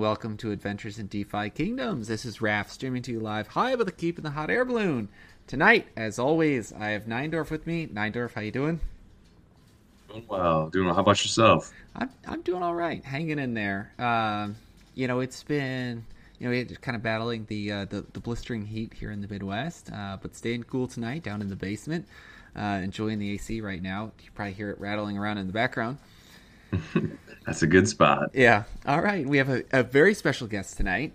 Good evening and welcome to Adventures in DeFi Kingdoms. This is Raph streaming to you live high above the keep in the hot air balloon. Tonight, as always, I have Neindorf with me. Neindorf, how you doing? Doing well. Doing well. How about yourself? I'm I'm doing all right, hanging in there. Um, you know, it's been you know, we're kind of battling the, uh, the the blistering heat here in the Midwest, uh, but staying cool tonight down in the basement, uh, enjoying the AC right now. You probably hear it rattling around in the background. That's a good spot. Yeah. All right. We have a, a very special guest tonight,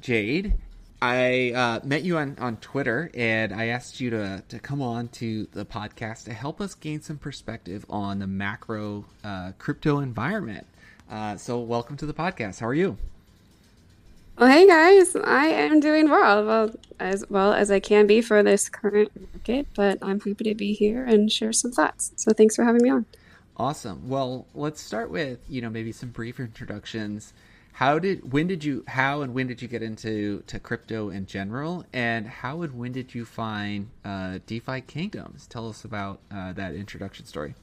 Jade. I uh, met you on, on Twitter and I asked you to, to come on to the podcast to help us gain some perspective on the macro uh, crypto environment. Uh, so, welcome to the podcast. How are you? Well, hey guys, I am doing well, well as well as I can be for this current market, but I'm happy to be here and share some thoughts. So, thanks for having me on. Awesome. Well, let's start with you know maybe some brief introductions. How did when did you how and when did you get into to crypto in general, and how and when did you find uh, DeFi Kingdoms? Tell us about uh, that introduction story.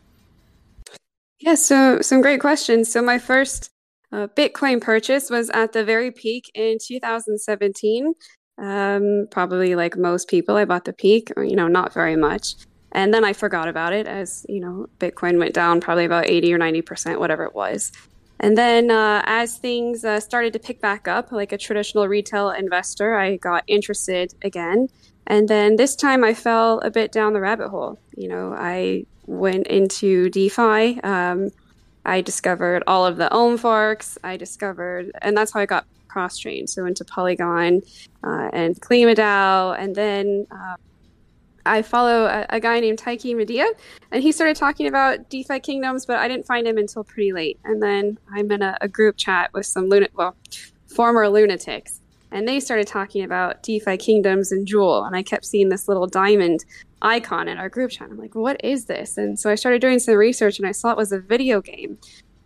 Yeah, so some great questions. So my first uh, Bitcoin purchase was at the very peak in 2017. Um, probably like most people, I bought the peak, you know, not very much. And then I forgot about it as, you know, Bitcoin went down probably about 80 or 90%, whatever it was. And then uh, as things uh, started to pick back up, like a traditional retail investor, I got interested again. And then this time I fell a bit down the rabbit hole. You know, I went into DeFi. Um, I discovered all of the Ohm forks. I discovered, and that's how I got cross trained. So into Polygon uh, and KlimaDAO. And then uh, I follow a, a, guy named Taiki Maeda, and he started talking about DeFi kingdoms, but I didn't find him until pretty late. And then I'm in a, a group chat with some luna- well, former lunatics, and they started talking about DeFi kingdoms and Jewel, and I kept seeing this little diamond icon in our group chat. I'm like, what is this? And so I started doing some research, and I saw it was a video game.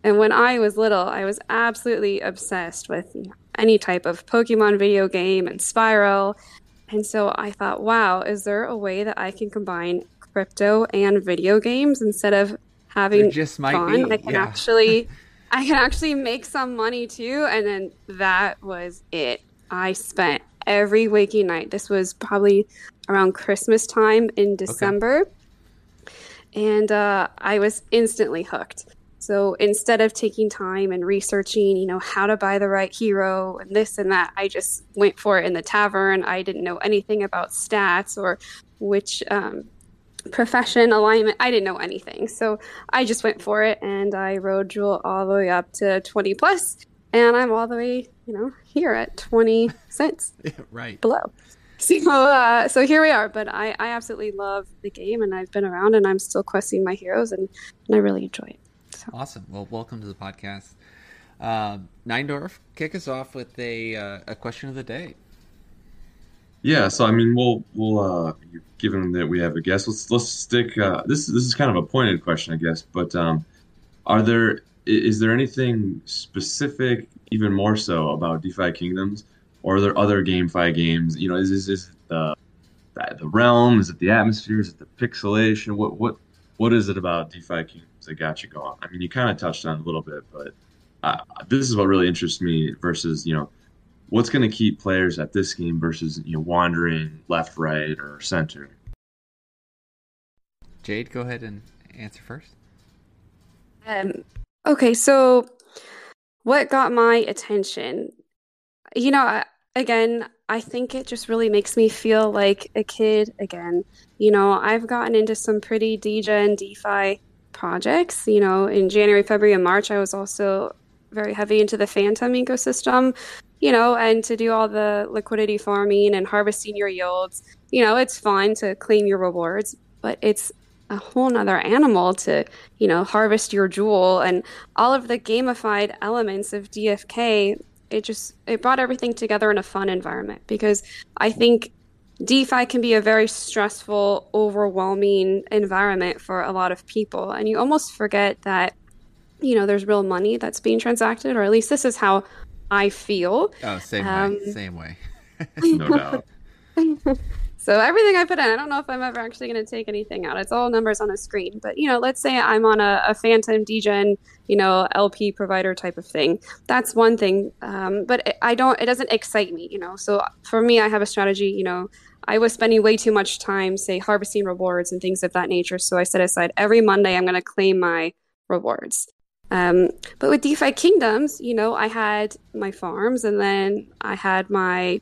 And when I was little, I was absolutely obsessed with you know, any type of Pokemon video game and Spyro and so I thought, wow, is there a way that I can combine crypto and video games instead of having there just might fun? Be. I can yeah. actually I can actually make some money too. And then that was it. I spent every waking night. This was probably around Christmas time in December. Okay. And uh, I was instantly hooked. So instead of taking time and researching, you know, how to buy the right hero and this and that, I just went for it in the tavern. I didn't know anything about stats or which um, profession alignment. I didn't know anything. So I just went for it and I rode Jewel all the way up to 20 plus, and I'm all the way, you know, here at 20 cents. right. Below. So, uh, so here we are. But I, I absolutely love the game, and I've been around, and I'm still questing my heroes, and, and I really enjoy it. Awesome. Well, welcome to the podcast. Uh, Neindorf, kick us off with a uh, a question of the day. Yeah, so I mean, we'll we'll uh, given that we have a guest, let's let's stick. Uh, this this is kind of a pointed question, I guess. But um, are there is there anything specific, even more so, about DeFi Kingdoms, or are there other GameFi games? You know, is is, is the the realm? Is it the atmosphere? Is it the pixelation? What what what is it about DeFi Kingdoms? That got you going? I mean, you kind of touched on it a little bit, but uh, this is what really interests me versus, you know, what's going to keep players at this game versus, you know, wandering left, right, or center? Jade, go ahead and answer first. Um, okay, so what got my attention? You know, again, I think it just really makes me feel like a kid again. You know, I've gotten into some pretty DJ and DeFi projects. You know, in January, February, and March, I was also very heavy into the Fantom ecosystem, you know, and to do all the liquidity farming and harvesting your yields. You know, it's fun to claim your rewards, but it's a whole nother animal to, you know, harvest your jewel and all of the gamified elements of DFK. It just it brought everything together in a fun environment because I think DeFi can be a very stressful, overwhelming environment for a lot of people. And you almost forget that, you know, there's real money that's being transacted, or at least this is how I feel. Oh, same um, way. Same way. no doubt. So everything I put in, I don't know if I'm ever actually going to take anything out. It's all numbers on a screen. But you know, let's say I'm on a, a Fantom Degen, you know, LP provider type of thing. That's one thing. Um, but it, I don't. It doesn't excite me. You know. So for me, I have a strategy. You know, I was spending way too much time, say, harvesting rewards and things of that nature. So I set aside every Monday. I'm going to claim my rewards. Um, but with DeFi Kingdoms, you know, I had my farms and then I had my,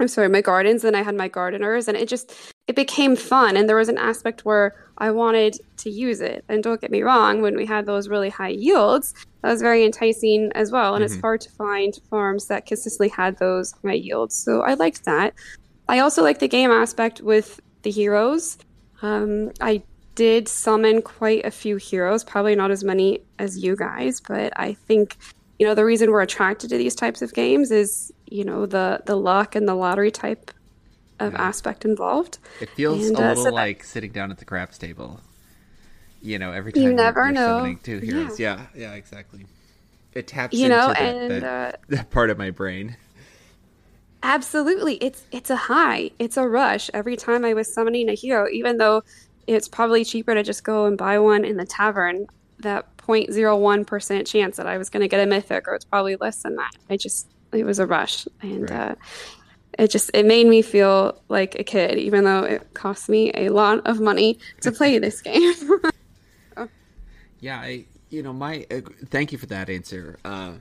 I'm sorry, my gardens, and I had my gardeners, and it just, it became fun. And there was an aspect where I wanted to use it. And don't get me wrong, when we had those really high yields, that was very enticing as well. And mm-hmm. it's hard to find farms that consistently had those high yields. So I liked that. I also like the game aspect with the heroes. Um, I did summon quite a few heroes, probably not as many as you guys, but I think you know the reason we're attracted to these types of games is you know the the luck and the lottery type of yeah. aspect involved. It feels and, a uh, little so like that, sitting down at the craps table. You know, every time you never know. two heroes. Yeah. yeah, yeah, exactly. It taps you know, and that, uh, that part of my brain. Absolutely, it's it's a high, it's a rush every time I was summoning a hero, even though it's probably cheaper to just go and buy one in the tavern. That 0.01% chance that I was going to get a mythic, or it's probably less than that. I just, it was a rush. And, right. uh, it just it made me feel like a kid even though it cost me a lot of money to play this game oh. yeah i you know my uh, thank you for that answer uh,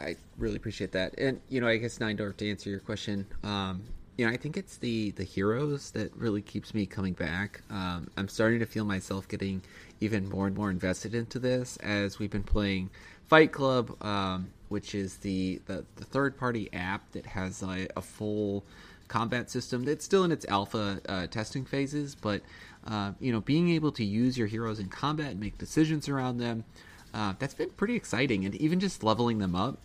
i really appreciate that and you know i guess nine to answer your question um, you know, I think it's the the heroes that really keeps me coming back. Um, I'm starting to feel myself getting even more and more invested into this as we've been playing Fight Klub, um, which is the, the, the third party app that has a, a, full combat system that's still in its alpha uh, testing phases, but uh, you know, being able to use your heroes in combat and make decisions around them, uh, that's been pretty exciting, and even just leveling them up.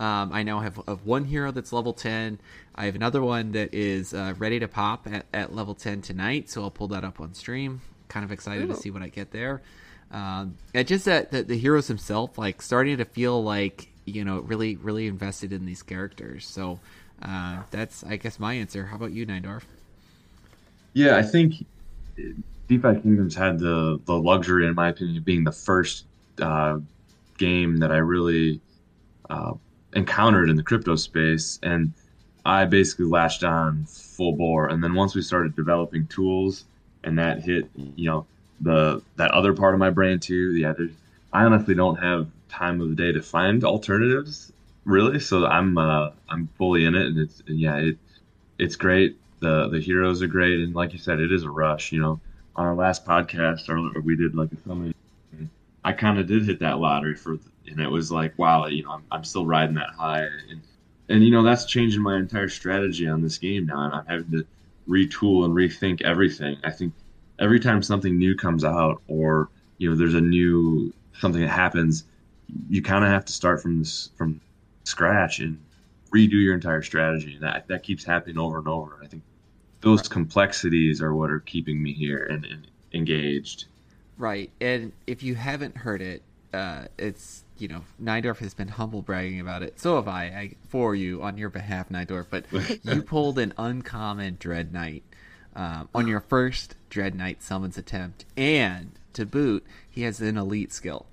Um, I now have, have, one hero that's level 10. I have another one that is uh, ready to pop at, at, level 10 tonight, so I'll pull that up on stream. Kind of excited Ooh. to see what I get there. Um, it just that the, the, heroes himself, like starting to feel like you know really really invested in these characters. So uh, that's I guess my answer. How about you, Nindorf? Yeah, I think DeFi Kingdoms had the the luxury, in my opinion, of being the first uh, game that I really uh, encountered in the crypto space and I basically latched on full bore. And then once we started developing tools and that hit, you know, the that other part of my brain too. Yeah, I honestly don't have time of the day to find alternatives really. So I'm uh, I'm fully in it, and it's and yeah, it it's great. The the heroes are great, and like you said, it is a rush. You know, on our last podcast, or we did like a summary. I kind of did hit that lottery for and it was like, wow, you know, I'm, I'm still riding that high, and and you know that's changing my entire strategy on this game now, and I'm having to retool and rethink everything. I think every time something new comes out, or you know, there's a new something that happens, you kind of have to start from this from scratch and redo your entire strategy, and that that keeps happening over and over. I think those complexities are what are keeping me here and, and engaged. Right, and if you haven't heard it, uh, it's you know, Nindorf has been humble bragging about it. So have I, I for you on your behalf, Nindorf. But you pulled an uncommon Dread Knight um, on your first Dread Knight summons attempt, and to boot, he has an elite skill.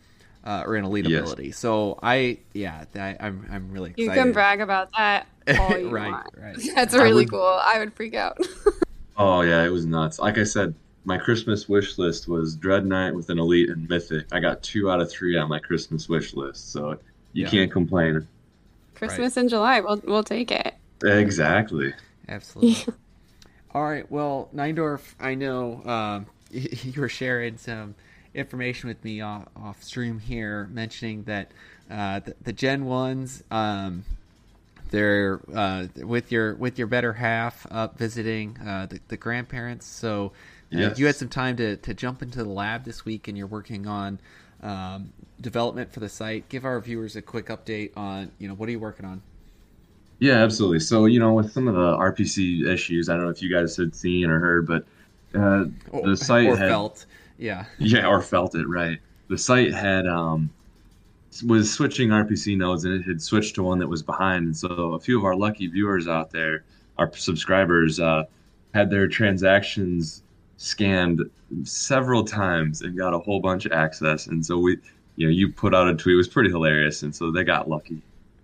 Uh, or an elite yes. ability. So I, yeah, I, am I'm, I'm really excited. You can brag about that all you right, want. Right, That's really would, cool. I would freak out. oh yeah, it was nuts. Like I said, my Christmas wish list was Dread Knight with an Elite and Mythic. I got two out of three on my Christmas wish list, so you yeah. can't complain. Christmas right. in July, we'll we'll take it. Exactly. Absolutely. All right. Well, Nindorf, I know um, you were sharing some information with me off, off stream here, mentioning that uh, the, the, Gen ones, um, they're uh, with your with your better half up visiting uh, the, the grandparents. So Yes. you had some time to, to jump into the lab this week and you're working on um, development for the site. Give our viewers a quick update on, you know, what are you working on? Yeah, absolutely. So, you know, with some of the RPC issues, I don't know if you guys had seen or heard, but uh, the site or had, felt, yeah, yeah, or felt it right. The site had um, was switching RPC nodes, and it had switched to one that was behind. And so, a few of our lucky viewers out there, our subscribers, uh, had their transactions scanned several times and got a whole bunch of access. And so we, you know, you put out a tweet. It was pretty hilarious, and so they got lucky.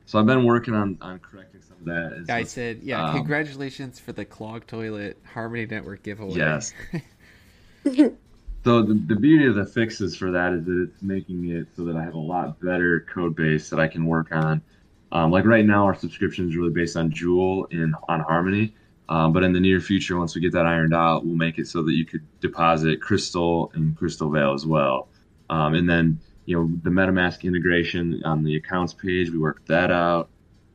So I've been working on on correcting some of that. I said, yeah, um, congratulations for the clog toilet Harmony Network giveaway. Yes. so the, the beauty of the fixes for that is that it's making it so that I have a lot better code base that I can work on. Um, like right now, our subscription is really based on Jewel in on Harmony. Um, but in the near future, once we get that ironed out, we'll make it so that you could deposit Crystal and Crystalvale as well. Um, and then, you know, the MetaMask integration on the accounts page, we worked that out.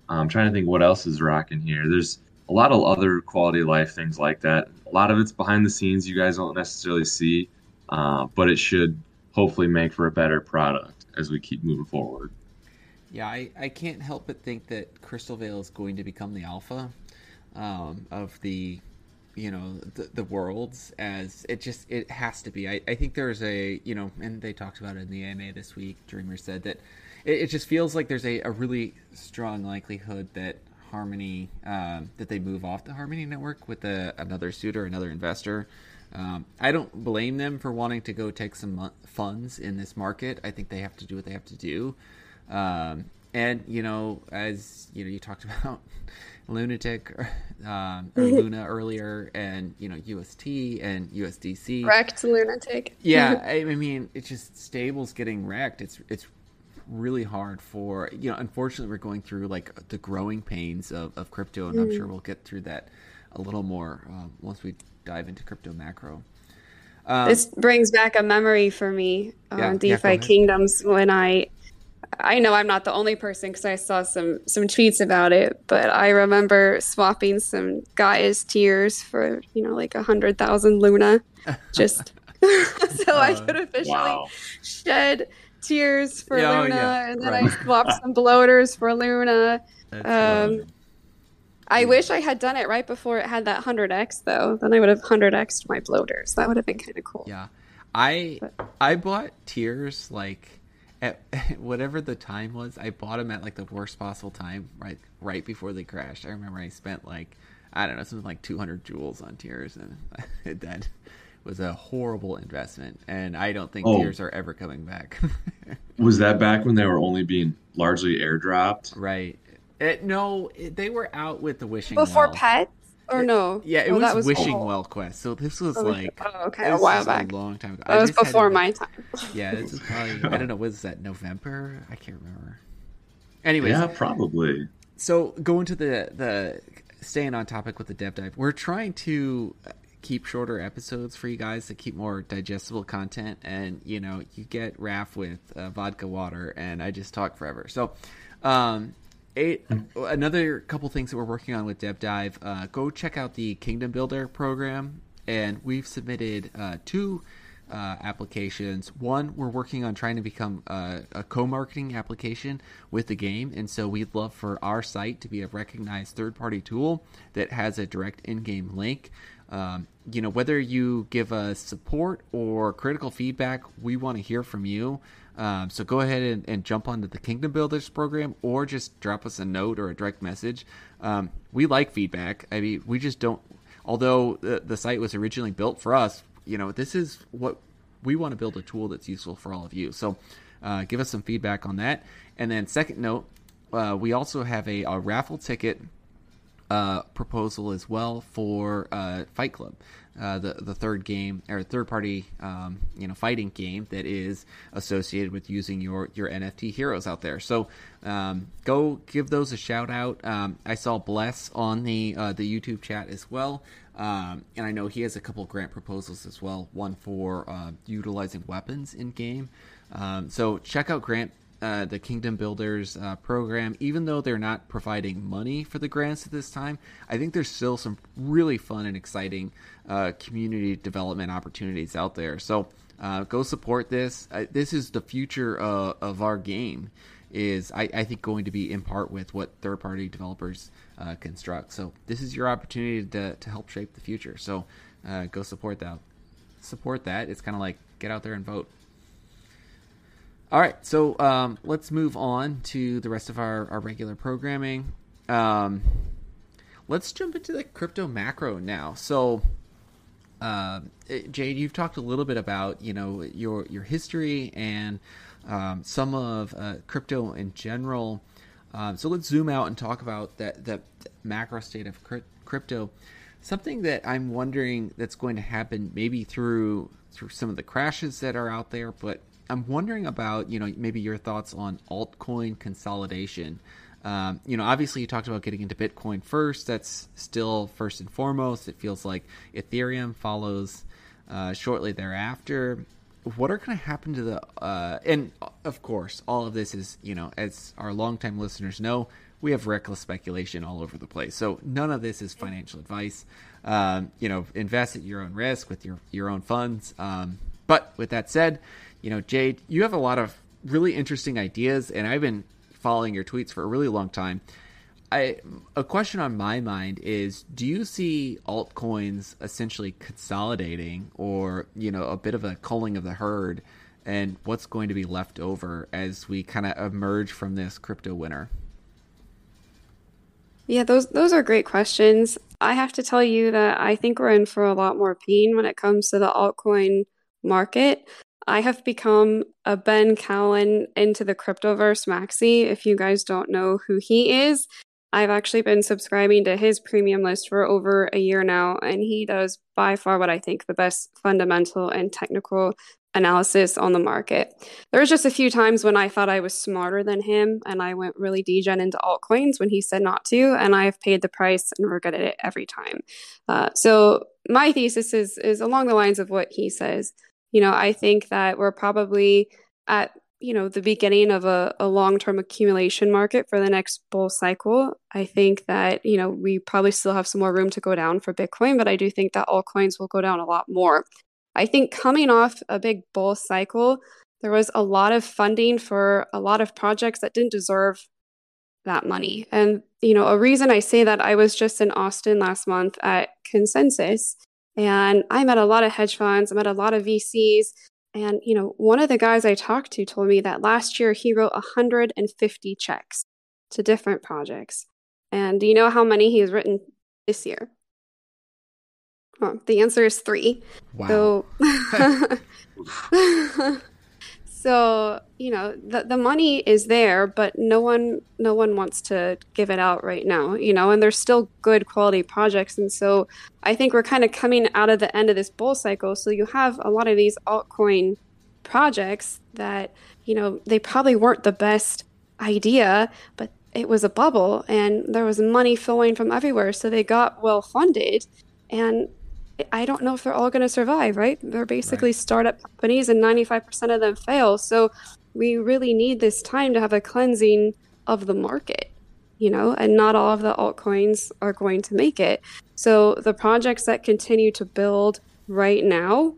I'm trying to think what else is rocking here. There's a lot of other quality of life things like that. A lot of it's behind the scenes, you guys don't necessarily see, uh, but it should hopefully make for a better product as we keep moving forward. Yeah, I, I can't help but think that Crystalvale is going to become the alpha um, of the you know the, the worlds as it just it has to be. I, I think there's a you know and they talked about it in the AMA this week dreamer said that it, it just feels like there's a, a really strong likelihood that harmony um, that they move off the harmony network with a, another suitor another investor. Um, i don't blame them for wanting to go take some funds in this market. I think they have to do what they have to do. Um, and you know as you know you talked about Lunatic um, or Luna earlier, and you know UST and USDC. Wrecked Lunatic. yeah, I, I mean it's just stables getting wrecked. It's it's really hard for you know. Unfortunately, we're going through like the growing pains of, of crypto, and mm. I'm sure we'll get through that a little more uh, once we dive into crypto macro. Um, this brings back a memory for me on yeah, DeFi yeah, Kingdoms when I I know I'm not the only person because I saw some some tweets about it, but I remember swapping some Gaia's tears for you know like a hundred thousand Luna, just so uh, I could officially wow. shed tears for yeah, oh, Luna, yeah. and then right. I swapped some bloaters for Luna. Um, I wish I had done it right before it had that hundred x though. Then I would have hundred x my bloaters. That would have been kind of cool. Yeah, I but. I bought tears like at whatever the time was, I bought them at like the worst possible time, right right before they crashed. I remember I spent like I don't know something like 200 jewels on tears, and that was a horrible investment. And I don't think oh. tears are ever coming back. was that back when they were only being largely airdropped? Right. It, no, it, they were out with the wishing before well. pets or no? Yeah, it oh, was, was Wishing cool. Well Quest. So this was oh, like oh, okay, a while back, a long time ago. That was before my time. yeah, this is probably I don't know. Was that November? I can't remember. Anyway, yeah, probably. So going to the the staying on topic with the dev dive, we're trying to keep shorter episodes for you guys to keep more digestible content. And you know, you get Raph with uh, vodka water, and I just talk forever. So. Um, Eight, another couple things that we're working on with DevDive. Uh, go check out the Kingdom Builder program, and we've submitted uh, two uh, applications. One, we're working on trying to become a, a co-marketing application with the game, and so we'd love for our site to be a recognized third-party tool that has a direct in-game link. Um, you know, whether you give us support or critical feedback, we want to hear from you. Um, so go ahead and, and, jump onto the Kingdom Builders program or just drop us a note or a direct message. Um, we like feedback. I mean, we just don't, although the, the site was originally built for us, you know, this is what we want to build a tool that's useful for all of you. So uh, give us some feedback on that. And then, second note, uh, we also have a, a raffle ticket uh, proposal as well for uh, Fight Klub uh, the the third game or third party um, you know fighting game that is associated with using your your NFT heroes out there. So um, go give those a shout out. Um, I saw Bless on the uh, the YouTube chat as well, um, and I know he has a couple grant proposals as well. One for uh, utilizing weapons in game. Um, so check out Grant uh, the Kingdom Builders uh, program, even though they're not providing money for the grants at this time, I think there's still some really fun and exciting uh, community development opportunities out there. So uh, go support this. this is the future uh, of our game. Is I, I, think going to be in part with what third party developers construct. So this is your opportunity to, to help shape the future. So go support that. Support that. It's kind of like get out there and vote. All right, so um, let's move on to the rest of our, our regular programming. Um, let's jump into the crypto macro now. So, uh, Jade, you've talked a little bit about you know your your history and um, some of uh, crypto in general. Um, so let's zoom out and talk about that the macro state of crypto. Something that I'm wondering that's going to happen maybe through through some of the crashes that are out there, but I'm wondering about you know maybe your thoughts on altcoin consolidation. Um, you know, obviously you talked about getting into Bitcoin first. That's still first and foremost. It feels like Ethereum follows uh, shortly thereafter. What are going to happen to the? Uh, and of course, all of this is you know, as our longtime listeners know, we have reckless speculation all over the place. So none of this is financial advice. Um, you know, invest at your own risk with your your own funds. Um, but with that said, you know, Jade, you have a lot of really interesting ideas, and I've been following your tweets for a really long time. I a question on my mind is: Do you see altcoins essentially consolidating, or you know, a bit of a culling of the herd, and what's going to be left over as we kind of emerge from this crypto winter? Yeah, those those are great questions. I have to tell you that I think we're in for a lot more pain when it comes to the altcoin market. I have become a Ben Cowen into the cryptoverse maxi. If you guys don't know who he is, I've actually been subscribing to his premium list for over a year now, and he does by far what I think the best fundamental and technical analysis on the market. There was just a few times when I thought I was smarter than him, and I went really degen into altcoins when he said not to, and I have paid the price and regretted it every time. Uh, so my thesis is is along the lines of what he says you know, I think that we're probably at you know the beginning of a, a long-term accumulation market for the next bull cycle. I think that you know we probably still have some more room to go down for bitcoin but i do think that all coins will go down a lot more. I think coming off a big bull cycle there was a lot of funding for a lot of projects that didn't deserve that money. And you know a reason i say that i was just in austin last month at consensus and I met a lot of hedge funds, I met a lot of VCs. And, you know, one of the guys I talked to told me that last year he wrote 150 checks to different projects. And do you know how many he has written this year? Well, the answer is three. Wow. So So, you know, the the money is there, but no one no one wants to give it out right now, you know, and there's still good quality projects. And so I think we're kind of coming out of the end of this bull cycle. So you have a lot of these altcoin projects that, you know, they probably weren't the best idea, but it was a bubble and there was money flowing from everywhere. So they got well funded. And I don't know if they're all going to survive, right? They're basically right. startup companies and 95% of them fail. So we really need this time to have a cleansing of the market, you know, and not all of the altcoins are going to make it. So the projects that continue to build right now,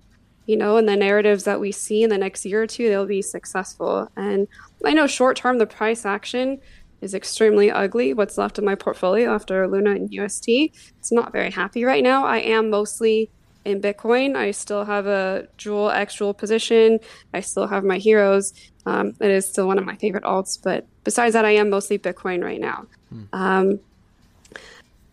you know, and the narratives that we see in the next year or two, they'll be successful. And I know short term, the price action is extremely ugly. What's left of my portfolio after Luna and UST, it's not very happy right now. I am mostly in Bitcoin. I still have a Jewel X Jewel position. I still have my heroes. Um, it is still one of my favorite alts, but besides that, I am mostly Bitcoin right now. Hmm. Um,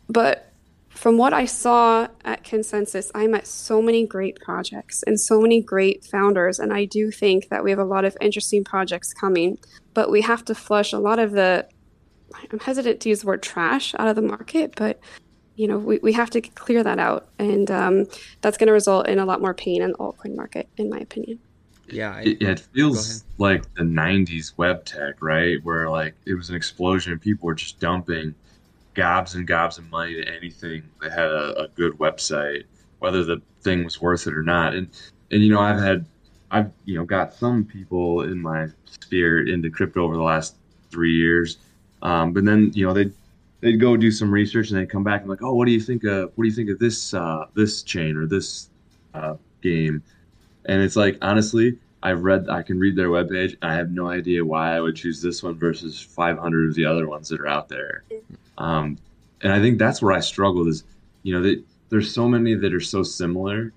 but from what I saw at Consensus, I met so many great projects and so many great founders. And I do think that we have a lot of interesting projects coming, but we have to flush a lot of the I'm hesitant to use the word trash out of the market, but you know we, we have to clear that out, and um, that's going to result in a lot more pain in the altcoin market, in my opinion. Yeah, I, it, it, feels like the '90s web tech, right? Where like it was an explosion, and people were just dumping gobs and gobs of money to anything that had a, a good website, whether the thing was worth it or not. And and you know, I've had I've you know got some people in my sphere into crypto over the last three years um, but then you know they'd they'd go do some research and they'd come back and like, oh, what do you think of what do you think of this uh, this chain or this uh, game? And it's like honestly, I've read I can read their webpage. I have no idea why I would choose this one versus 500 of the other ones that are out there. Um, and I think that's where I struggled is, you know, there's so many that are so similar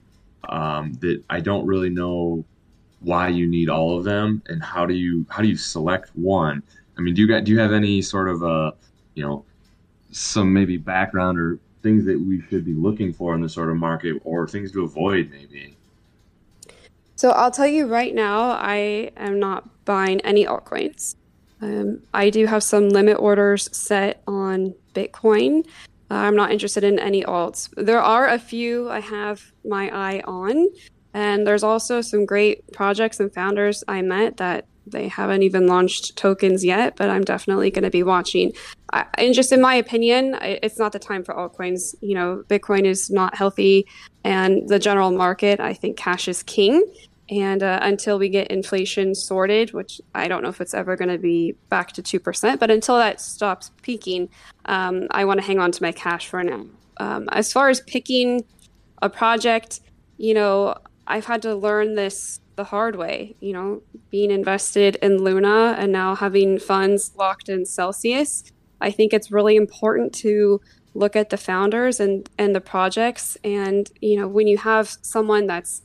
um, that I don't really know why you need all of them and how do you how do you select one I mean, do you got do you have any sort of uh, you know some maybe background or things that we should be looking for in this sort of market or things to avoid maybe? So I'll tell you right now, I am not buying any altcoins. Um, I do have some limit orders set on Bitcoin. Uh, I'm not interested in any alts. There are a few I have my eye on, and there's also some great projects and founders I met that they haven't even launched tokens yet, but I'm definitely going to be watching. I, and just in my opinion, it's not the time for altcoins. You know, Bitcoin is not healthy, and the general market, I think cash is king. And uh, until we get inflation sorted, which I don't know if it's ever going to be back to 2%, but until that stops peaking, um, I want to hang on to my cash for now. Um, as far as picking a project, you know, I've had to learn this the hard way, you know, being invested in Luna and now having funds locked in Celsius. I think it's really important to look at the founders and, and the projects. And, you know, when you have someone that's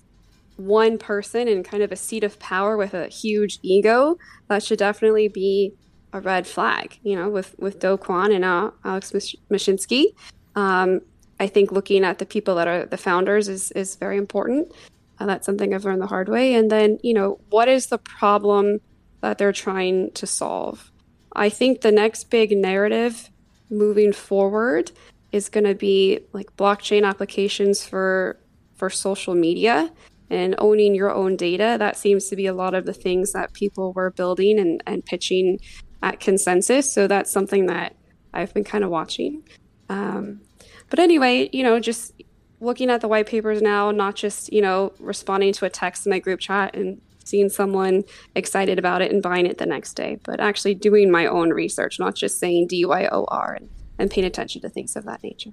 one person and kind of a seat of power with a huge ego, that should definitely be a red flag, you know, with, with Do Kwon and uh, Alex Mashinsky. Um, I think looking at the people that are the founders is, is very important. Uh, that's something I've learned the hard way. And then, you know, what is the problem that they're trying to solve? I think the next big narrative moving forward is going to be like blockchain applications for for social media and owning your own data. That seems to be a lot of the things that people were building and, and pitching at consensus. So that's something that I've been kind of watching. Um, but anyway, you know, just looking at the white papers now, not just, you know, responding to a text in my group chat and seeing someone excited about it and buying it the next day, but actually doing my own research, not just saying DYOR and, and paying attention to things of that nature.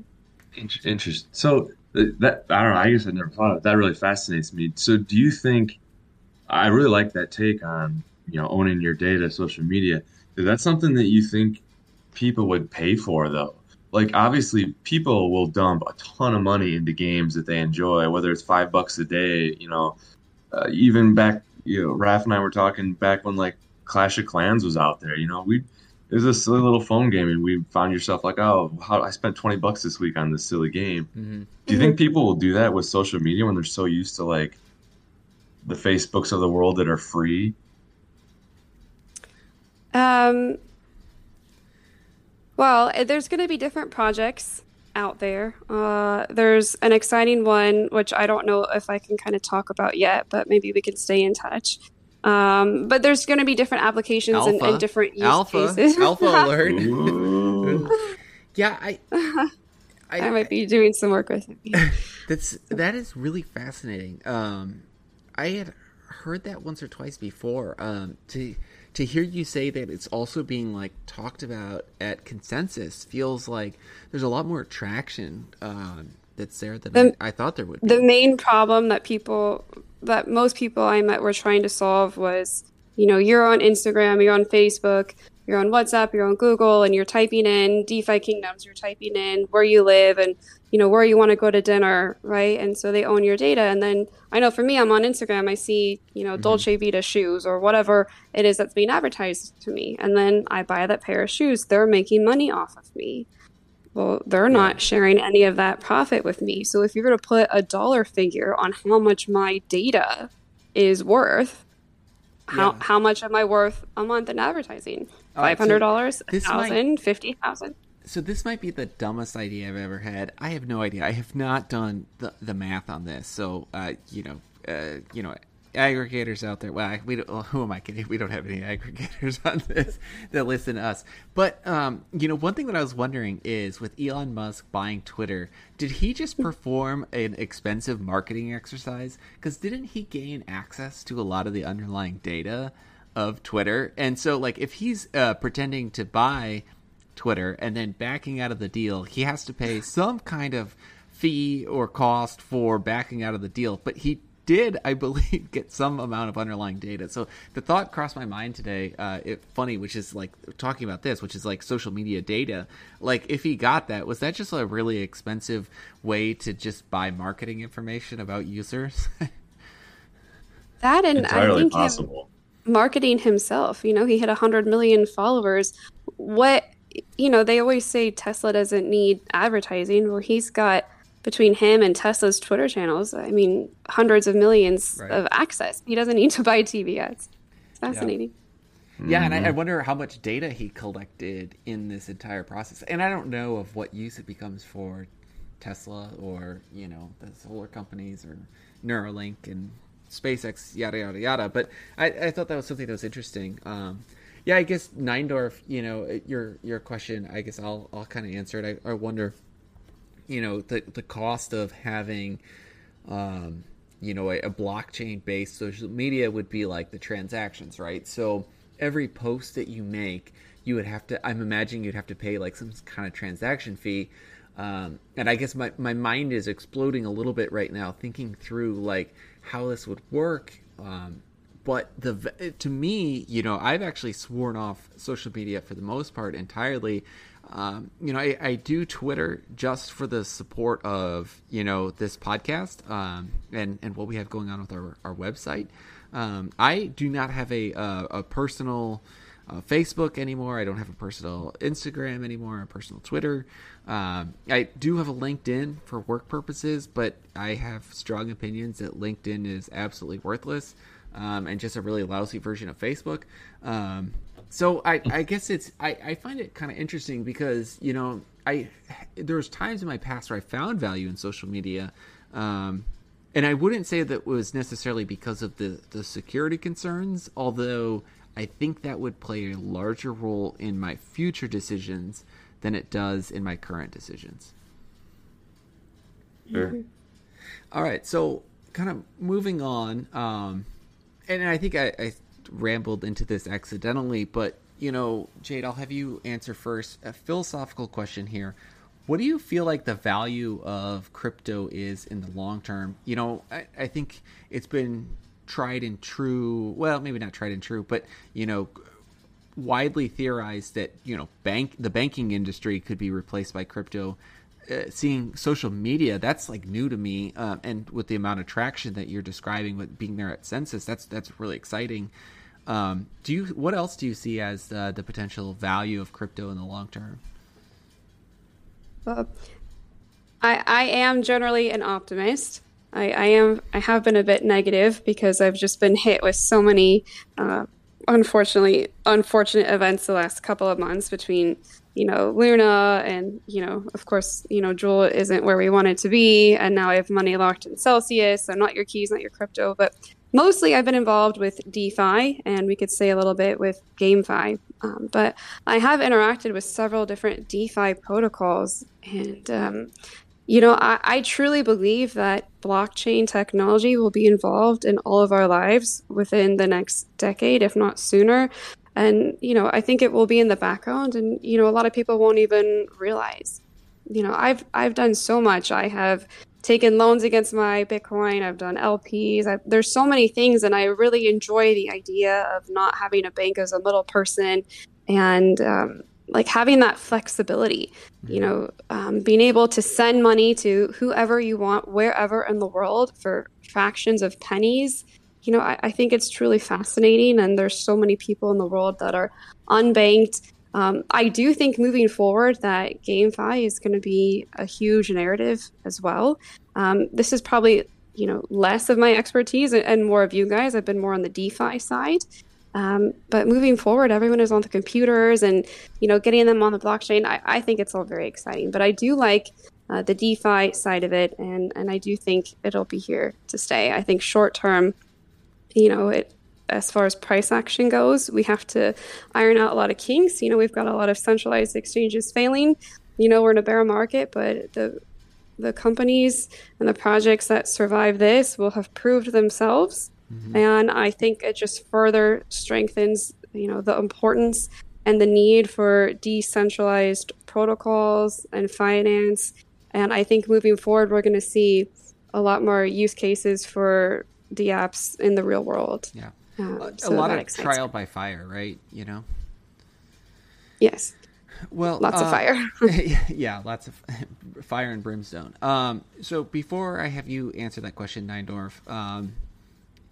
Interesting. So that I don't know. I guess I never thought of it. that. Really fascinates me. So do you think? I really like that take on you know owning your data, social media. Is that something that you think people would pay for though? Like obviously people will dump a ton of money into games that they enjoy, whether it's five bucks a day, you know, uh, even back, you know, Raph and I were talking back when like Clash of Clans was out there, you know, we, it was a silly little phone game and we found yourself like, oh, how I spent 20 bucks this week on this silly game. Mm-hmm. Do you think people will do that with social media when they're so used to like the Facebooks of the world that are free? Um, well, eh, there's going to be different projects out there. Uh, there's an exciting one, which I don't know if I can kind of talk about yet, but maybe we can stay in touch. Um, but there's going to be different applications and, and, different use alpha. cases. Alpha alert! yeah, I, I, I, might be doing some work with it. That's that is really fascinating. Um, I had heard that once or twice before. Um, to to hear you say that it's also being like talked about at consensus feels like there's a lot more traction um, that's there than the, I, I, thought there would be. The main problem that people, that most people I met were trying to solve was, you know, you're on Instagram, you're on Facebook, you're on WhatsApp, you're on Google, and you're typing in DeFi Kingdoms, you're typing in where you live and you know where you want to go to dinner, right? And so they own your data. And then I know for me, I'm on Instagram, I see you know mm-hmm. Dolce Vita shoes or whatever it is that's being advertised to me, and then I buy that pair of shoes. They're making money off of me. Well, they're yeah. not sharing any of that profit with me. So if you're going to put a dollar figure on how much my data is worth, how yeah. how much am I worth a month in advertising? Five hundred dollars, a thousand, fifty thousand. So this might be the dumbest idea I've ever had. I have no idea. I have not done the the math on this. So uh, you know, uh, you know, aggregators out there. Well, we don't, who am I kidding? We don't have any aggregators on this that listen to us. But um, you know, one thing that I was wondering is with Elon Musk buying Twitter, did he just perform an expensive marketing exercise? Because didn't he gain access to a lot of the underlying data of Twitter? And so, like, if he's uh, pretending to buy Twitter and then backing out of the deal, he has to pay some kind of fee or cost for backing out of the deal. But he did, I believe, get some amount of underlying data. So the thought crossed my mind today. Uh, it funny, which is like talking about this, which is like social media data. Like, if he got that, was that just a really expensive way to just buy marketing information about users? that and entirely I think possible. Him marketing himself. You know, he had hundred million followers. What you know, they always say Tesla doesn't need advertising. Well, he's got between him and Tesla's Twitter channels, I mean, hundreds of millions right. of access. He doesn't need to buy TV ads. It's fascinating. Yeah, yeah and I, I, wonder how much data he collected in this entire process. And I don't know of what use it becomes for Tesla or, you know, the solar companies or Neuralink and SpaceX, yada, yada, yada. But I, I thought that was something that was interesting. Um, yeah, I guess Neindorf, you know, your your question, I guess I'll I'll kind of answer it. I, I wonder you know the the cost of having um, you know a, a blockchain based social media would be like the transactions right? So every post that you make you would have to i'm imagining you'd have to pay like some kind of transaction fee. Um, and i guess my, my mind is exploding a little bit right now thinking through like how this would work. Um, but the to me you know i've actually sworn off social media for the most part entirely um, you know, I, I, do Twitter just for the support of you know this podcast um, and and what we have going on with our our website. Um, I do not have a a, a personal uh, Facebook anymore. I don't have a personal Instagram anymore. A personal Twitter. Um, I do have a LinkedIn for work purposes, but I have strong opinions that LinkedIn is absolutely worthless um, and just a really lousy version of Facebook. So I, I guess it's I, I find it kind of interesting because you know I there's times in my past where I found value in social media, um, and I wouldn't say that was necessarily because of the the security concerns, although I think that would play a larger role in my future decisions than it does in my current decisions. Sure. Mm-hmm. All right, so kind of moving on, um, and I think I, I rambled into this accidentally, but you know, Jade, I'll have you answer first. A philosophical question here. What do you feel like the value of crypto is in the long term? You know, I, I think it's been tried and true. Well, maybe not tried and true, but you know, widely theorized that you know, bank the banking industry could be replaced by crypto. Uh, seeing social media that's like new to me um, and with the amount of traction that you're describing with being there at census that's that's really exciting um, do you what else do you see as uh, the potential value of crypto in the long term? Well, I I am generally an optimist. I, I am I have been a bit negative because I've just been hit with so many uh, unfortunately unfortunate events the last couple of months between you know Luna and you know of course you know Jewel isn't where we want it to be and now I have money locked in Celsius so not your keys not your crypto but mostly I've been involved with DeFi and we could say a little bit with GameFi. Um, but I have interacted with several different DeFi protocols. And, um, you know, I, I, truly believe that blockchain technology will be involved in all of our lives within the next decade, if not sooner. And, you know, I think it will be in the background and, you know, a lot of people won't even realize. You know, I've I've done so much. I have taken loans against my Bitcoin. I've done LPs. I've, there's so many things, and I really enjoy the idea of not having a bank as a middle person and um, like having that flexibility. You know, um, being able to send money to whoever you want, wherever in the world for fractions of pennies. You know, I, I think it's truly fascinating, and there's so many people in the world that are unbanked um, I do think moving forward that GameFi is going to be a huge narrative as well. Um, this is probably you know less of my expertise and more of you guys. I've been more on the DeFi side. Um, but moving forward, everyone is on the computers and you know getting them on the blockchain. I, I think it's all very exciting. But I do like uh, the DeFi side of it, and and I do think it'll be here to stay. I think short term, you know, it as far as price action goes, we have to iron out a lot of kinks. You know, we've got a lot of centralized exchanges failing. You know, we're in a bear market, but the the companies and the projects that survive this will have proved themselves. Mm-hmm. And I think it just further strengthens, you know, the importance and the need for decentralized protocols and finance. And I think moving forward, we're going to see a lot more use cases for the apps in the real world. Yeah. Um, so a lot of trial me. by fire, right? You know. Yes. Well, lots uh, of fire. yeah, lots of fire and brimstone. Um, so before I have you answer that question, Neindorf, um,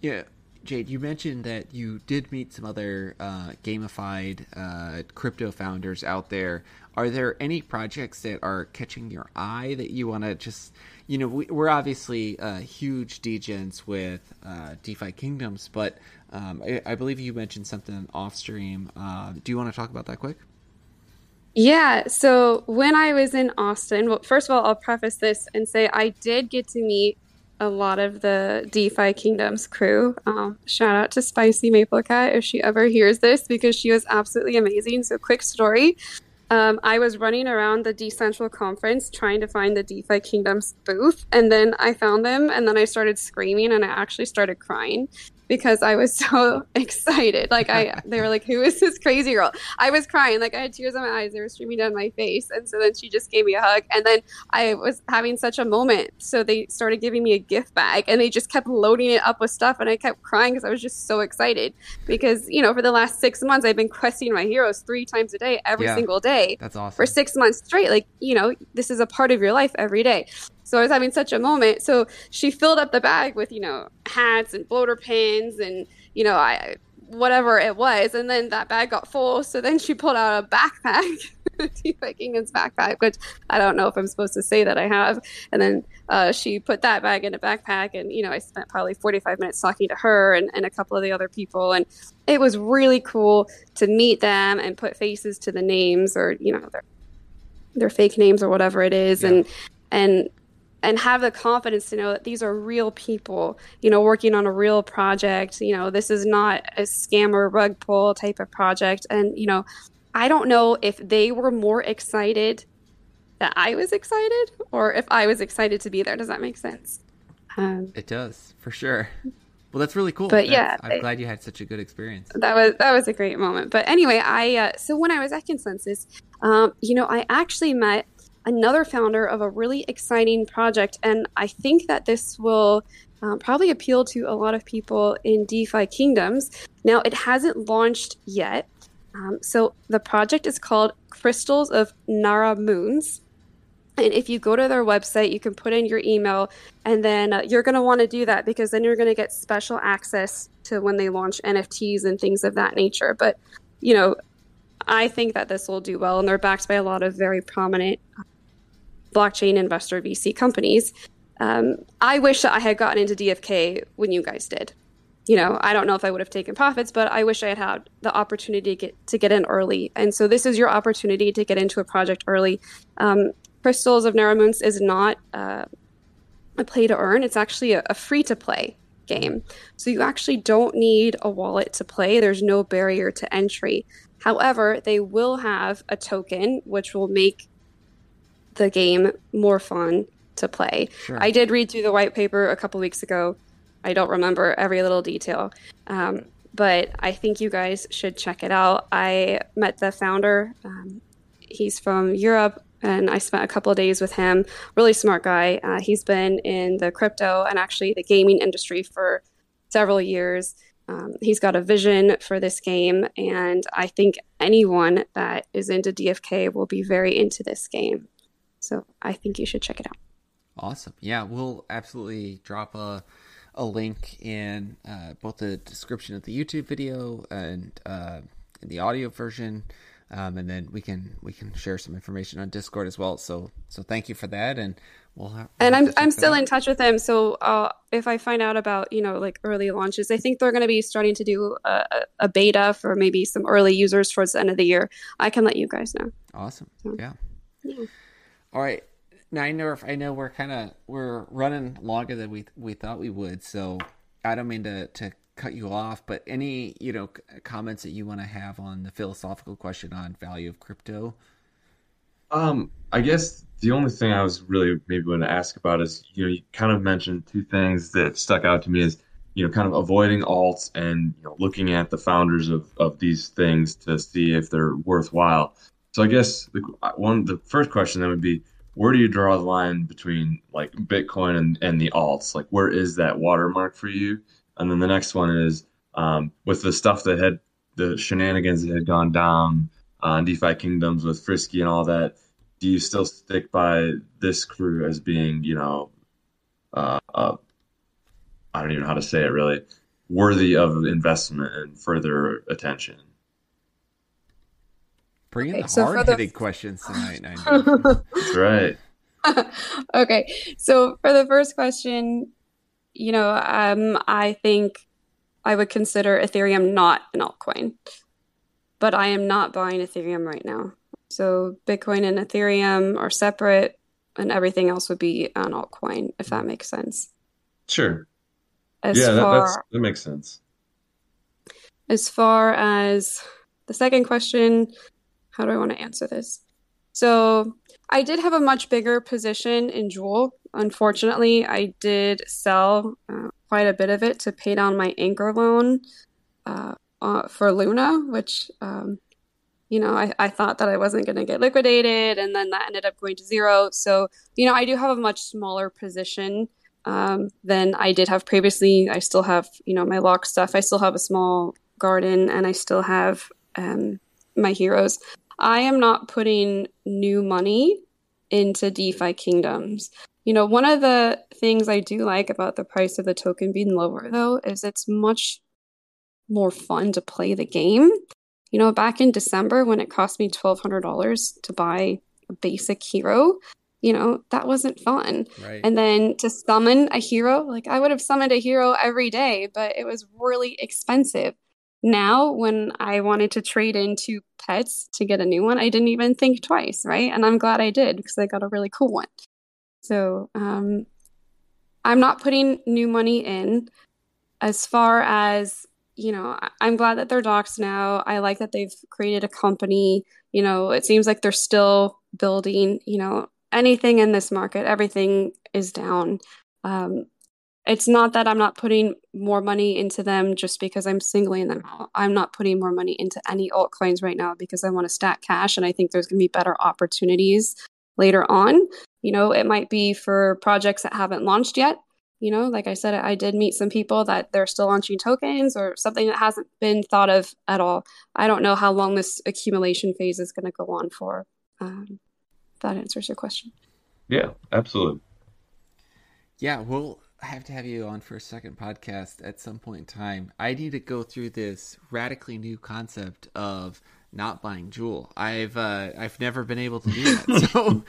yeah, Jade, you mentioned that you did meet some other uh, gamified uh, crypto founders out there. Are there any projects that are catching your eye that you want to just, you know, we, are obviously uh, huge degens with uh, DeFi Kingdoms, but um, I, I, believe you mentioned something off stream. Uh, do you want to talk about that quick? Yeah. So when I was in Austin, well, first of all, I'll preface this and say I did get to meet a lot of the DeFi Kingdoms crew. Um, shout out to Spicy Maple Cat if she ever hears this because she was absolutely amazing. So, quick story. Um, I was running around the Decentral conference trying to find the DeFi Kingdoms booth, and then I found them, and then I started screaming, and I actually started crying because I was so excited. Like I, they were like, "Who is this crazy girl?" I was crying, like I had tears in my eyes. They were streaming down my face, and so then she just gave me a hug, and then I was having such a moment. So they started giving me a gift bag, and they just kept loading it up with stuff, and I kept crying because I was just so excited because you know for the last six months I've been questing my heroes three times a day, every yeah, single day. That's awesome for six months straight. Like you know, this is a part of your life every day. So I was having such a moment. So she filled up the bag with, you know, hats and bloater pins and, you know, I whatever it was. And then that bag got full. So then she pulled out a backpack, DeFi Kingdom's backpack, which I don't know if I'm supposed to say that I have. And then uh, she put that bag in a backpack. And, you know, I spent probably 45 minutes talking to her and, and a couple of the other people. And it was really cool to meet them and put faces to the names or, you know, their, their fake names or whatever it is. Yeah. And, and and have the confidence to know that these are real people, you know, working on a real project. You know, this is not a scam or rug pull type of project. And, you know, I don't know if they were more excited that I was excited or if I was excited to be there. Does that make sense? Um, it does, for sure. Well, that's really cool. But that's, yeah, I'm glad you had such a good experience. That was that was a great moment. But anyway, I uh, so when I was at Consensus, um, you know, I actually met another founder of a really exciting project. And I think that this will um, probably appeal to a lot of people in DeFi kingdoms. Now, it hasn't launched yet. Um, so the project is called Crystals of Naramunz. And if you go to their website, you can put in your email, and then uh, you're going to want to do that because then you're going to get special access to when they launch NFTs and things of that nature. But, you know, I think that this will do well, and they're backed by a lot of very prominent blockchain investor VC companies. Um, I wish that I had gotten into DFK when you guys did. You know, I don't know if I would have taken profits, but I wish I had had the opportunity to get to get in early. And so this is your opportunity to get into a project early. Um, Crystals of Naramunz is not uh, a play to earn; it's actually a, a free to play game. So you actually don't need a wallet to play. There's no barrier to entry. However, they will have a token which will make the game more fun to play. Sure. I did read through the white paper a couple weeks ago. I don't remember every little detail, um, but I think you guys should check it out. I met the founder. Um, he's from Europe, and I spent a couple of days with him. Really smart guy. Uh, he's been in the crypto and actually the gaming industry for several years. Um, he's got a vision for this game, and I think anyone that is into DFK will be very into this game. So I think you should check it out. Awesome. Yeah, we'll absolutely drop a a link in uh, both the description of the YouTube video and uh, in the audio version, um, and then we can we can share some information on Discord as well. So so thank you for that, and we'll have. We'll and I'm I'm still out. in touch with them. So uh, if I find out about you know like early launches, I think they're going to be starting to do a, a, beta for maybe some early users towards the end of the year. I can let you guys know. Awesome. So, yeah. yeah. All right. Now I know if I know we're kind of we're running longer than we we thought we would, so I don't mean to to cut you off, but any you know comments that you want to have on the philosophical question on value of crypto? Um, I guess the only thing I was really maybe going to ask about is you know you kind of mentioned two things that stuck out to me is you know kind of avoiding alts and you know looking at the founders of of these things to see if they're worthwhile. So I guess the one the first question then would be where do you draw the line between like Bitcoin and, and the alts? Like where is that watermark for you? And then the next one is um, with the stuff that had the shenanigans that had gone down on uh, DeFi kingdoms with Frisky and all that. Do you still stick by this crew as being, you know, uh, uh, I don't even know how to say it really, worthy of investment and further attention. Bring in Okay, the so for hard the- hitting questions tonight. That's right. okay, so for the first question, you know, um, I think I would consider Ethereum not an altcoin, but I am not buying Ethereum right now. So Bitcoin and Ethereum are separate, and everything else would be an altcoin, if that makes sense. Sure. As yeah, far that's that makes sense. As far as the second question, how do I want to answer this? So I did have a much bigger position in Jewel. Unfortunately, I did sell uh, quite a bit of it to pay down my anchor loan uh, uh, for Luna, which, um, you know, I, I thought that I wasn't going to get liquidated, and then that ended up going to zero. So, you know, I do have a much smaller position um, than I did have previously. I still have, you know, my lock stuff. I still have a small garden, and I still have um, my heroes. I am not putting new money into DeFi kingdoms. You know, one of the things I do like about the price of the token being lower, though, is it's much more fun to play the game. You know, back in December when it cost me $1,200 to buy a basic hero, you know, that wasn't fun. right. And then to summon a hero, like I would have summoned a hero every day, but it was really expensive. Now, when I wanted to trade into pets to get a new one, I didn't even think twice, right? And I'm glad I did because I got a really cool one. So, um, I'm not putting new money in. As far as, you know, I'm glad that they're docs now. I like that they've created a company. You know, it seems like they're still building, you know, anything in this market, everything is down. Um, it's not that I'm not putting more money into them just because I'm singling them out. I'm not putting more money into any altcoins right now because I want to stack cash and I think there's going to be better opportunities later on. You know, it might be for projects that haven't launched yet. You know, like I said, I did meet some people that they're still launching tokens or something that hasn't been thought of at all. I don't know how long this accumulation phase is going to go on for. Um, that answers your question. Yeah, absolutely. Yeah, we'll have to have you on for a second podcast at some point in time. I need to go through this radically new concept of not buying Jewel. I've uh, I've never been able to do that. so,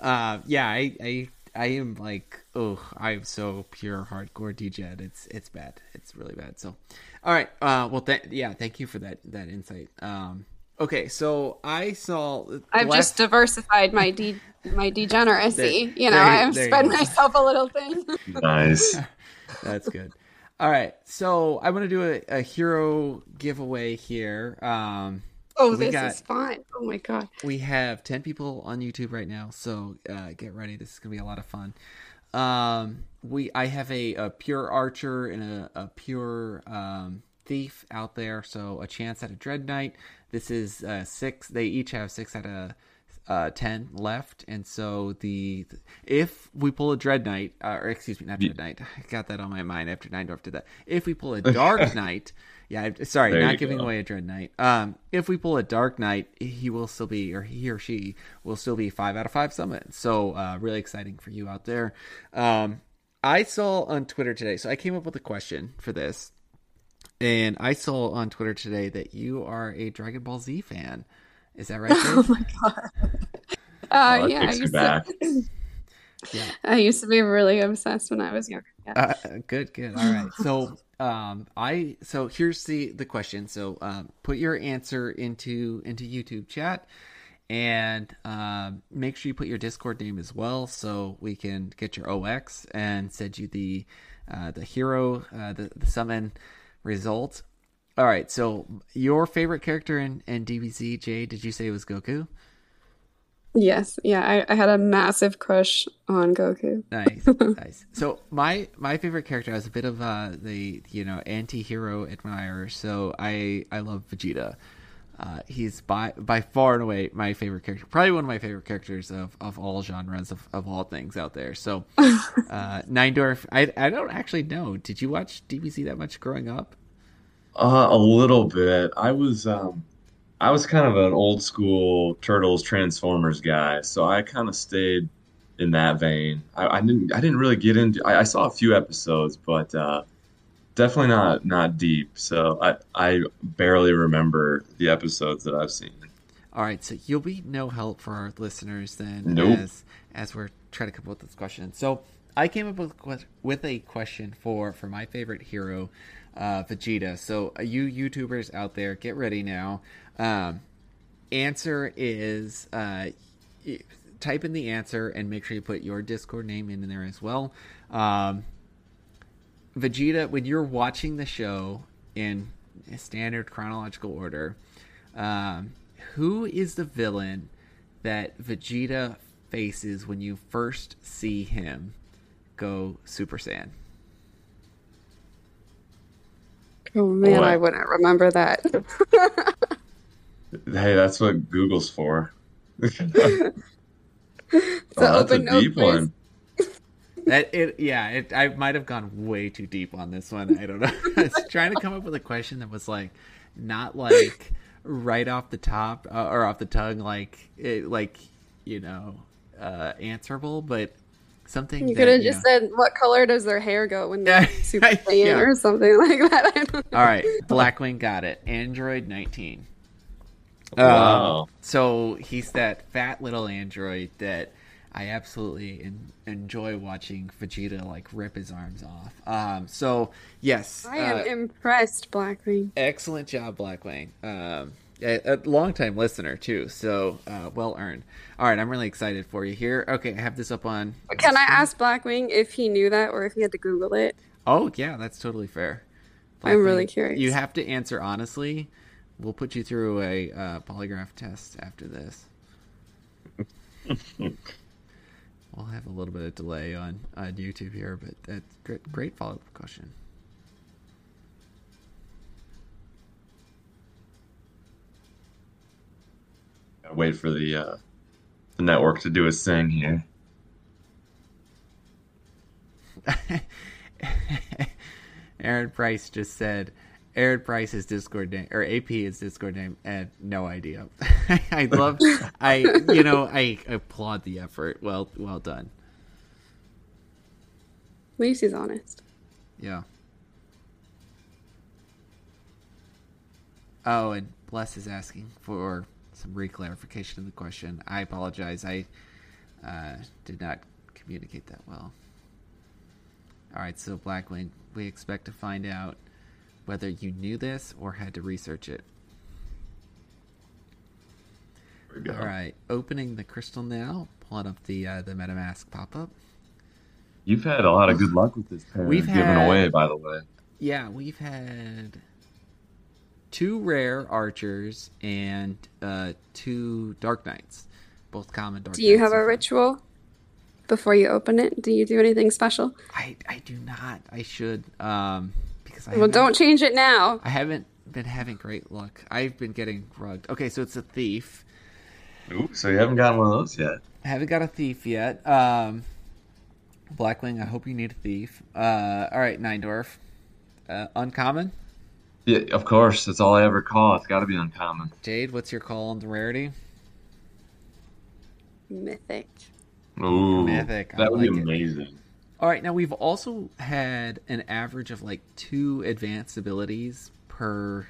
uh, yeah, I, I I am like, oh, I'm so pure hardcore degen. It's it's bad. It's really bad. So, all right. Uh, well, th- yeah, thank you for that that insight. Um, okay, so I saw. I've last- just diversified my de- my degeneracy. There- you know, there I've spread myself a little thin. Nice. That's good. All right, so I want to do a, a hero giveaway here. Um, oh, this got- is fun. Oh my god. we have 10 people on youtube right now so uh, get ready this is gonna be a lot of fun um, we i have a, a pure archer and a, a pure um, thief out there so a chance at a dread knight this is uh, six they each have six out of uh, 10 left and so the if we pull a dread knight uh, or excuse me not dread knight i got that on my mind after Nindorf did that if we pull a dark knight yeah sorry There not giving go. away a dread knight. Um if we pull a dark knight he will still be or he or she will still be five out of five summons so uh really exciting for you out there. Um i saw on twitter today so i came up with a question for this and i saw on twitter today that you are a dragon ball z fan is that right Oh my god. Uh, Oh, yeah, I takes used, back. to, yeah I used to be really obsessed when I was younger. Yeah. Uh, good, good. All right. So, um, I so here's the the question. So, um, put your answer into into YouTube chat, and um, make sure you put your Discord name as well, so we can get your 0x and send you the uh, the hero uh, the the summon result. All right. So, your favorite character in in DBZ, Jay? Did you say it was Goku? Yes, yeah, I, I had a massive crush on Goku. Nice, nice. So my my favorite character I was a bit of uh, the you know anti-hero admirer. So I I love Vegeta. Uh, he's by by far and away my favorite character. Probably one of my favorite characters of, of all genres of, of all things out there. So uh, Nindorf, I I don't actually know. Did you watch DBZ that much growing up? Uh, a little bit. I was um I was kind of an old school Turtles Transformers guy, so I kind of stayed in that vein. I, I didn't I didn't really get into I, I saw a few episodes, but uh definitely not not deep. So I I barely remember the episodes that I've seen. All right, so you'll be no help for our listeners then, Nope. as as we're trying to come up with this question. So I came up with with- a question for for my favorite hero, uh, Vegeta. So uh, you YouTubers out there, get ready now. Um, answer is uh, y- type in the answer and make sure you put your Discord name in there as well. Um, Vegeta, when you're watching the show in standard chronological order, um, who is the villain that Vegeta faces when you first see him go Super Saiyan? Oh man, Boy. I wouldn't remember that. Hey, that's what Google's for. So Oh, that's a open no deep quiz. one. That it, yeah, it, I might have gone way too deep on this one. I don't know. I was trying to come up with a question that was like not like right off the top uh, or off the tongue, like it, like you know, uh, answerable, but something You could have just know- said, "What color does their hair go when they're Super yeah. Saiyan or something like that?" I don't know. All right, Blackwing got it. Android 19. Um, so he's that fat little android that I absolutely en- enjoy watching Vegeta like rip his arms off. Um, so yes, I am uh, impressed, Blackwing. excellent job, Blackwing. Um, a, a long time listener too, so uh, well earned. All right, I'm really excited for you here. Okay, I have this up on. Can I ask Blackwing if he knew that or if he had to Google it? Oh yeah, that's totally fair. I'm really curious. You have to answer honestly. We'll put you through a uh, polygraph test after this. we'll have a little bit of delay on, on YouTube here, but that's great. Great follow up question. Gotta wait for the uh, the network to do its thing here. Aaron Price just said. Aaron Price's Discord name or AP is Discord name, and no idea. I love, I you know I applaud the effort. Well, well done. At least he's honest. Yeah. Oh, and Bless is asking for some reclarification of the question. I apologize. I uh, did not communicate that well. All right, so Blackwing, we expect to find out whether you knew this or had to research it. There we go. All right, opening the crystal now. Pulling up the uh, the MetaMask pop up. You've had a lot of good luck with this pair We've given had- away, by the way. Yeah, we've had two rare archers and uh, two dark knights, both common dark. Do you knights have so a far. ritual before you open it? Do you do anything special? I I do not. I should. Um, because I Well, don't change it now. I haven't been having great luck. I've been getting rugged. Okay, so it's a thief. Ooh, so you haven't gotten one of those yet. I haven't got a thief yet. Um, Blackwing, I hope you need a thief. Uh, all right, Nine Dwarf. Uh, uncommon. Yeah, of course. That's all I ever call. It's got to be uncommon. Jade, what's your call on the rarity? Mythic. Ooh, Mythic, I That would be amazing. it. All right, now we've also had an average of like two advanced abilities per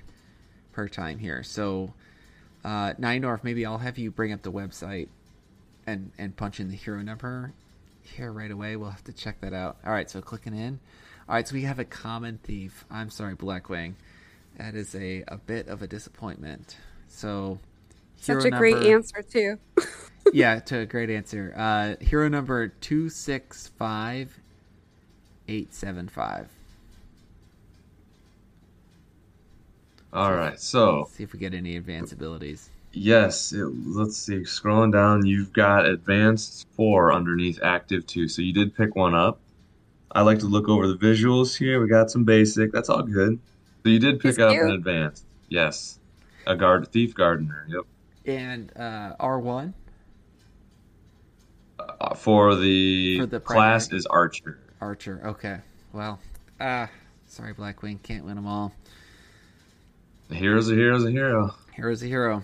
per time here. So, uh, Nindorf, maybe I'll have you bring up the website and and punch in the hero number here right away. We'll have to check that out. All right, so clicking in. All right, so we have a common thief. I'm sorry, Blackwing. That is a a bit of a disappointment. So, Such a great answer too. yeah, to a great answer. Uh, hero number two six five eight seven five. All right. So, let's See if we get any advanced abilities. yes, it, let's see. Scrolling down, you've got advanced four underneath active two. So you did pick one up. I like to look over the visuals here. We got some basic. That's all good. So you did pick He's up cute. an advanced. Yes. A guard thief gardener. Yep. And uh, R one. Uh, for the, For the class is archer. Archer. Okay. Well, ah, sorry, Blackwing. Can't win them all. The hero's a hero's a hero. Hero's a hero.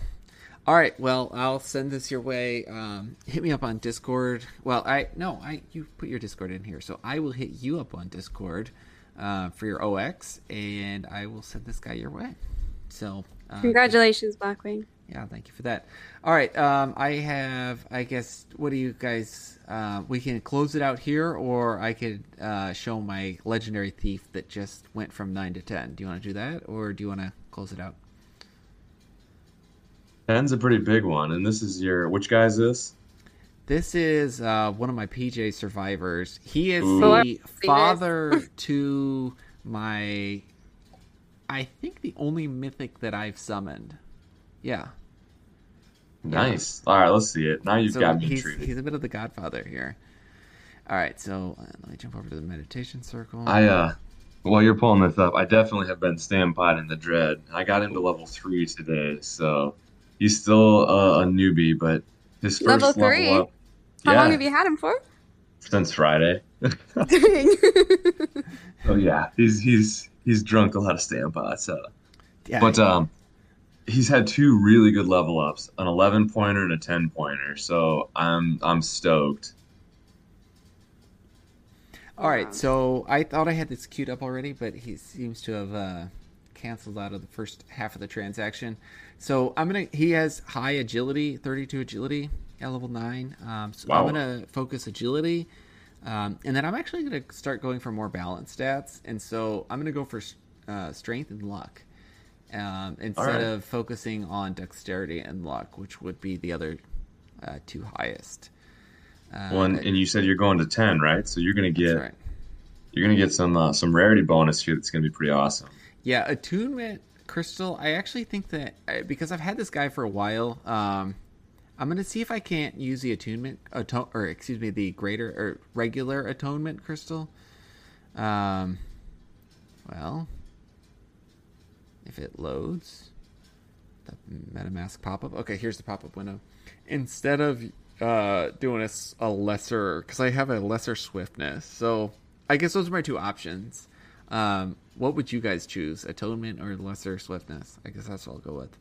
All right. Well, I'll send this your way. Um, hit me up on Discord. Well, I no, I you put your Discord in here, so I will hit you up on Discord. uh, for your 0x, and I will send this guy your way. So, uh, Congratulations, Blackwing. Yeah, thank you for that. All right, um, I have. I guess. What do you guys? Uh, we can close it out here, or I could uh, show my legendary thief that just went from nine to ten. Do you want to do that, or do you want to close it out? Ten's a pretty big one, and this is your which guy is this? This is uh, one of my PJ survivors. He is Ooh. the father to my. I think the only mythic that I've summoned. Yeah. Nice. All right, let's see it. Now you've so got me he's, intrigued. he's a bit of the godfather here. All right, so uh, let me jump over to the meditation circle. I uh, while you're pulling this up, I definitely have been stampede in the dread. I got into level three today, so he's still uh, a newbie, but his first Level level, three? up. How yeah, long have you had him for? since Friday. Oh yeah, he's he's he's drunk a lot of stampede. So, yeah, but um, he's had two really good level ups, an 11 pointer and a 10 pointer. So I'm I'm stoked. all right. So I thought I had this queued up already, but he seems to have uh, canceled out of the first half of the transaction. So I'm gonna. He has high agility, 32 agility at level nine. Um, so I'm gonna focus agility, um, and then I'm actually gonna start going for more balanced stats. And so I'm gonna go for uh, strength and luck. Um, instead right. of focusing on dexterity and luck, which would be the other uh, two highest. Uh, Well, and, and you said you're going to 10, right? So you're gonna get right. you're gonna get some uh, some rarity bonus here. That's gonna be pretty awesome. Yeah, attunement crystal. I actually think that because I've had this guy for a while, um, I'm gonna see if I can't use the attunement atone, or excuse me, the greater or regular atonement crystal. Um, well, if it loads, the MetaMask pop up. Okay, here's the pop up window. Instead of uh, doing a lesser, because I have a lesser swiftness, so I guess those are my two options. Um, what would you guys choose, atonement or lesser swiftness? I guess that's what I'll go with.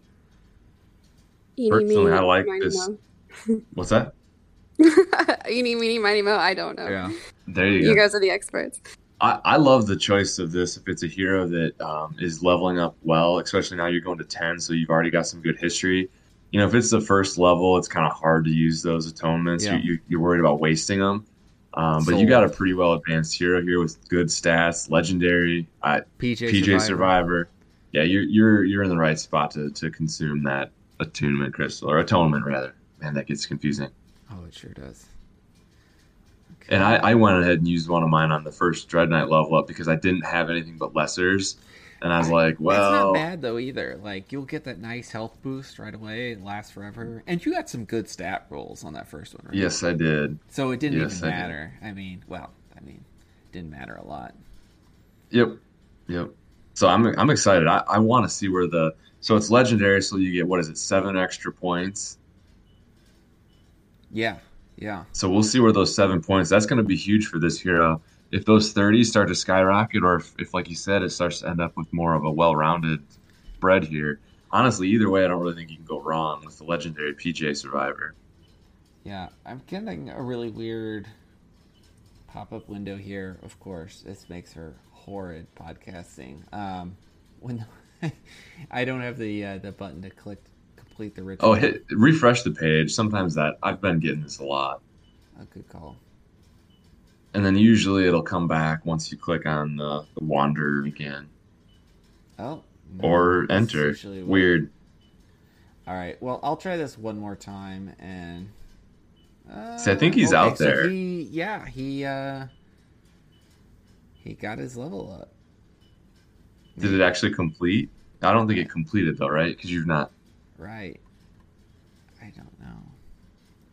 Eeny, Personally, meeny, I like miny, this- moe. What's that? Eeny, meeny, miny, mo. I don't know. Yeah, There you go. You guys are the experts. I, I love the choice of this if it's a hero that um, is leveling up well, especially now you're going to 10, so you've already got some good history. You know, if it's the first level, it's kind of hard to use those atonements. Yeah. You, you, you're worried about wasting them. Um, but So- you got a pretty well advanced hero here with good stats, legendary, uh, PJ, PJ Survivor. Survivor. Yeah, you're you're you're in the right spot to, to consume that attunement crystal or atonement rather. Man, that gets confusing. Oh, it sure does. And I, I went ahead and used one of mine on the first Dread Knight level up because I didn't have anything but lessers. And I was like, That's well, not bad though either. Like you'll get that nice health boost right away. It lasts forever, and you got some good stat rolls on that first one, right? yes, I did. So it didn't Yes, even I did. matter. I mean, well, I mean, it didn't matter a lot. Yep, yep. So I'm I'm excited. I, I want to see where the so it's legendary. So you get what is it, seven extra points. Yeah, yeah. So we'll see where those seven points. That's going to be huge for this hero. If those 30s start to skyrocket, or if, if, like you said, it starts to end up with more of a well-rounded spread here. Honestly, either way, I don't really think you can go wrong with the legendary PJ Survivor. Yeah, I'm getting a really weird pop-up window here. Of course, this makes her horrid podcasting. Um, when I don't have the uh, the button to click complete the ritual. Oh, hit refresh the page. Sometimes that I've been getting this a lot, A good call. and then usually it'll come back once you click on the, the wander again Oh, no, or enter. Weird. All right. Well, I'll try this one more time and. Uh, See, I think he's out so there. he, yeah, he uh, he got his level up. Did it actually complete? I don't think it completed though, right? Because you've not. Right. I don't know.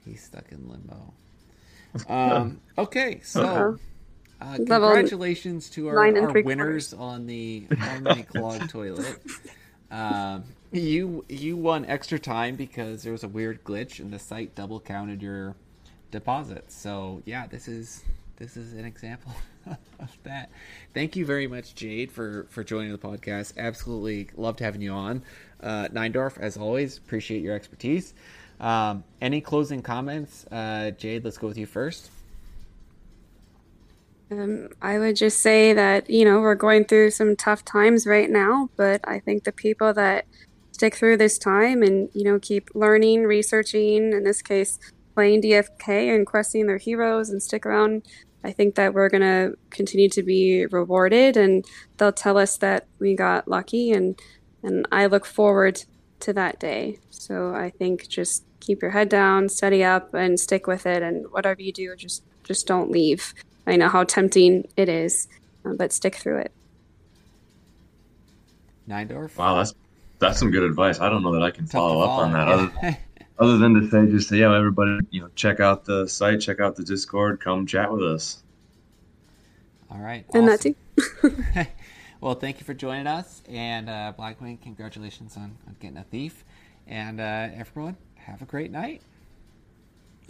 He's stuck in limbo. Um, okay, so uh, congratulations to our, our three winners on the Harmony Clog toilet. Um, you you won extra time because there was a weird glitch and the site double counted your deposits. So yeah, this is this is an example of that. Thank you very much, Jade, for for joining the podcast. Absolutely loved having you on. Uh, Neindorf, as always, appreciate your expertise. Um, any closing comments, uh, Jade? Let's go with you first. Um, I would just say that, you know, we're going through some tough times right now, but I think the people that stick through this time and, you know, keep learning, researching, in this case, playing DFK and questing their heroes and stick around, I think that we're going to continue to be rewarded and they'll tell us that we got lucky and and I look forward to that day. So I think just keep your head down, study up and stick with it and whatever you do just just don't leave. I know how tempting it is, uh, but stick through it. Neindorf. Wow, that's that's some good advice. I don't know that I can follow up on that. Other, other than to say, just say, yeah, everybody, you know, check out the site, check out the Discord, come chat with us. All right, and awesome. that too. well, thank you for joining us, and uh, Blackwing, congratulations on, on getting a thief, and uh, everyone, have a great night.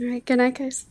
All right, good night, guys.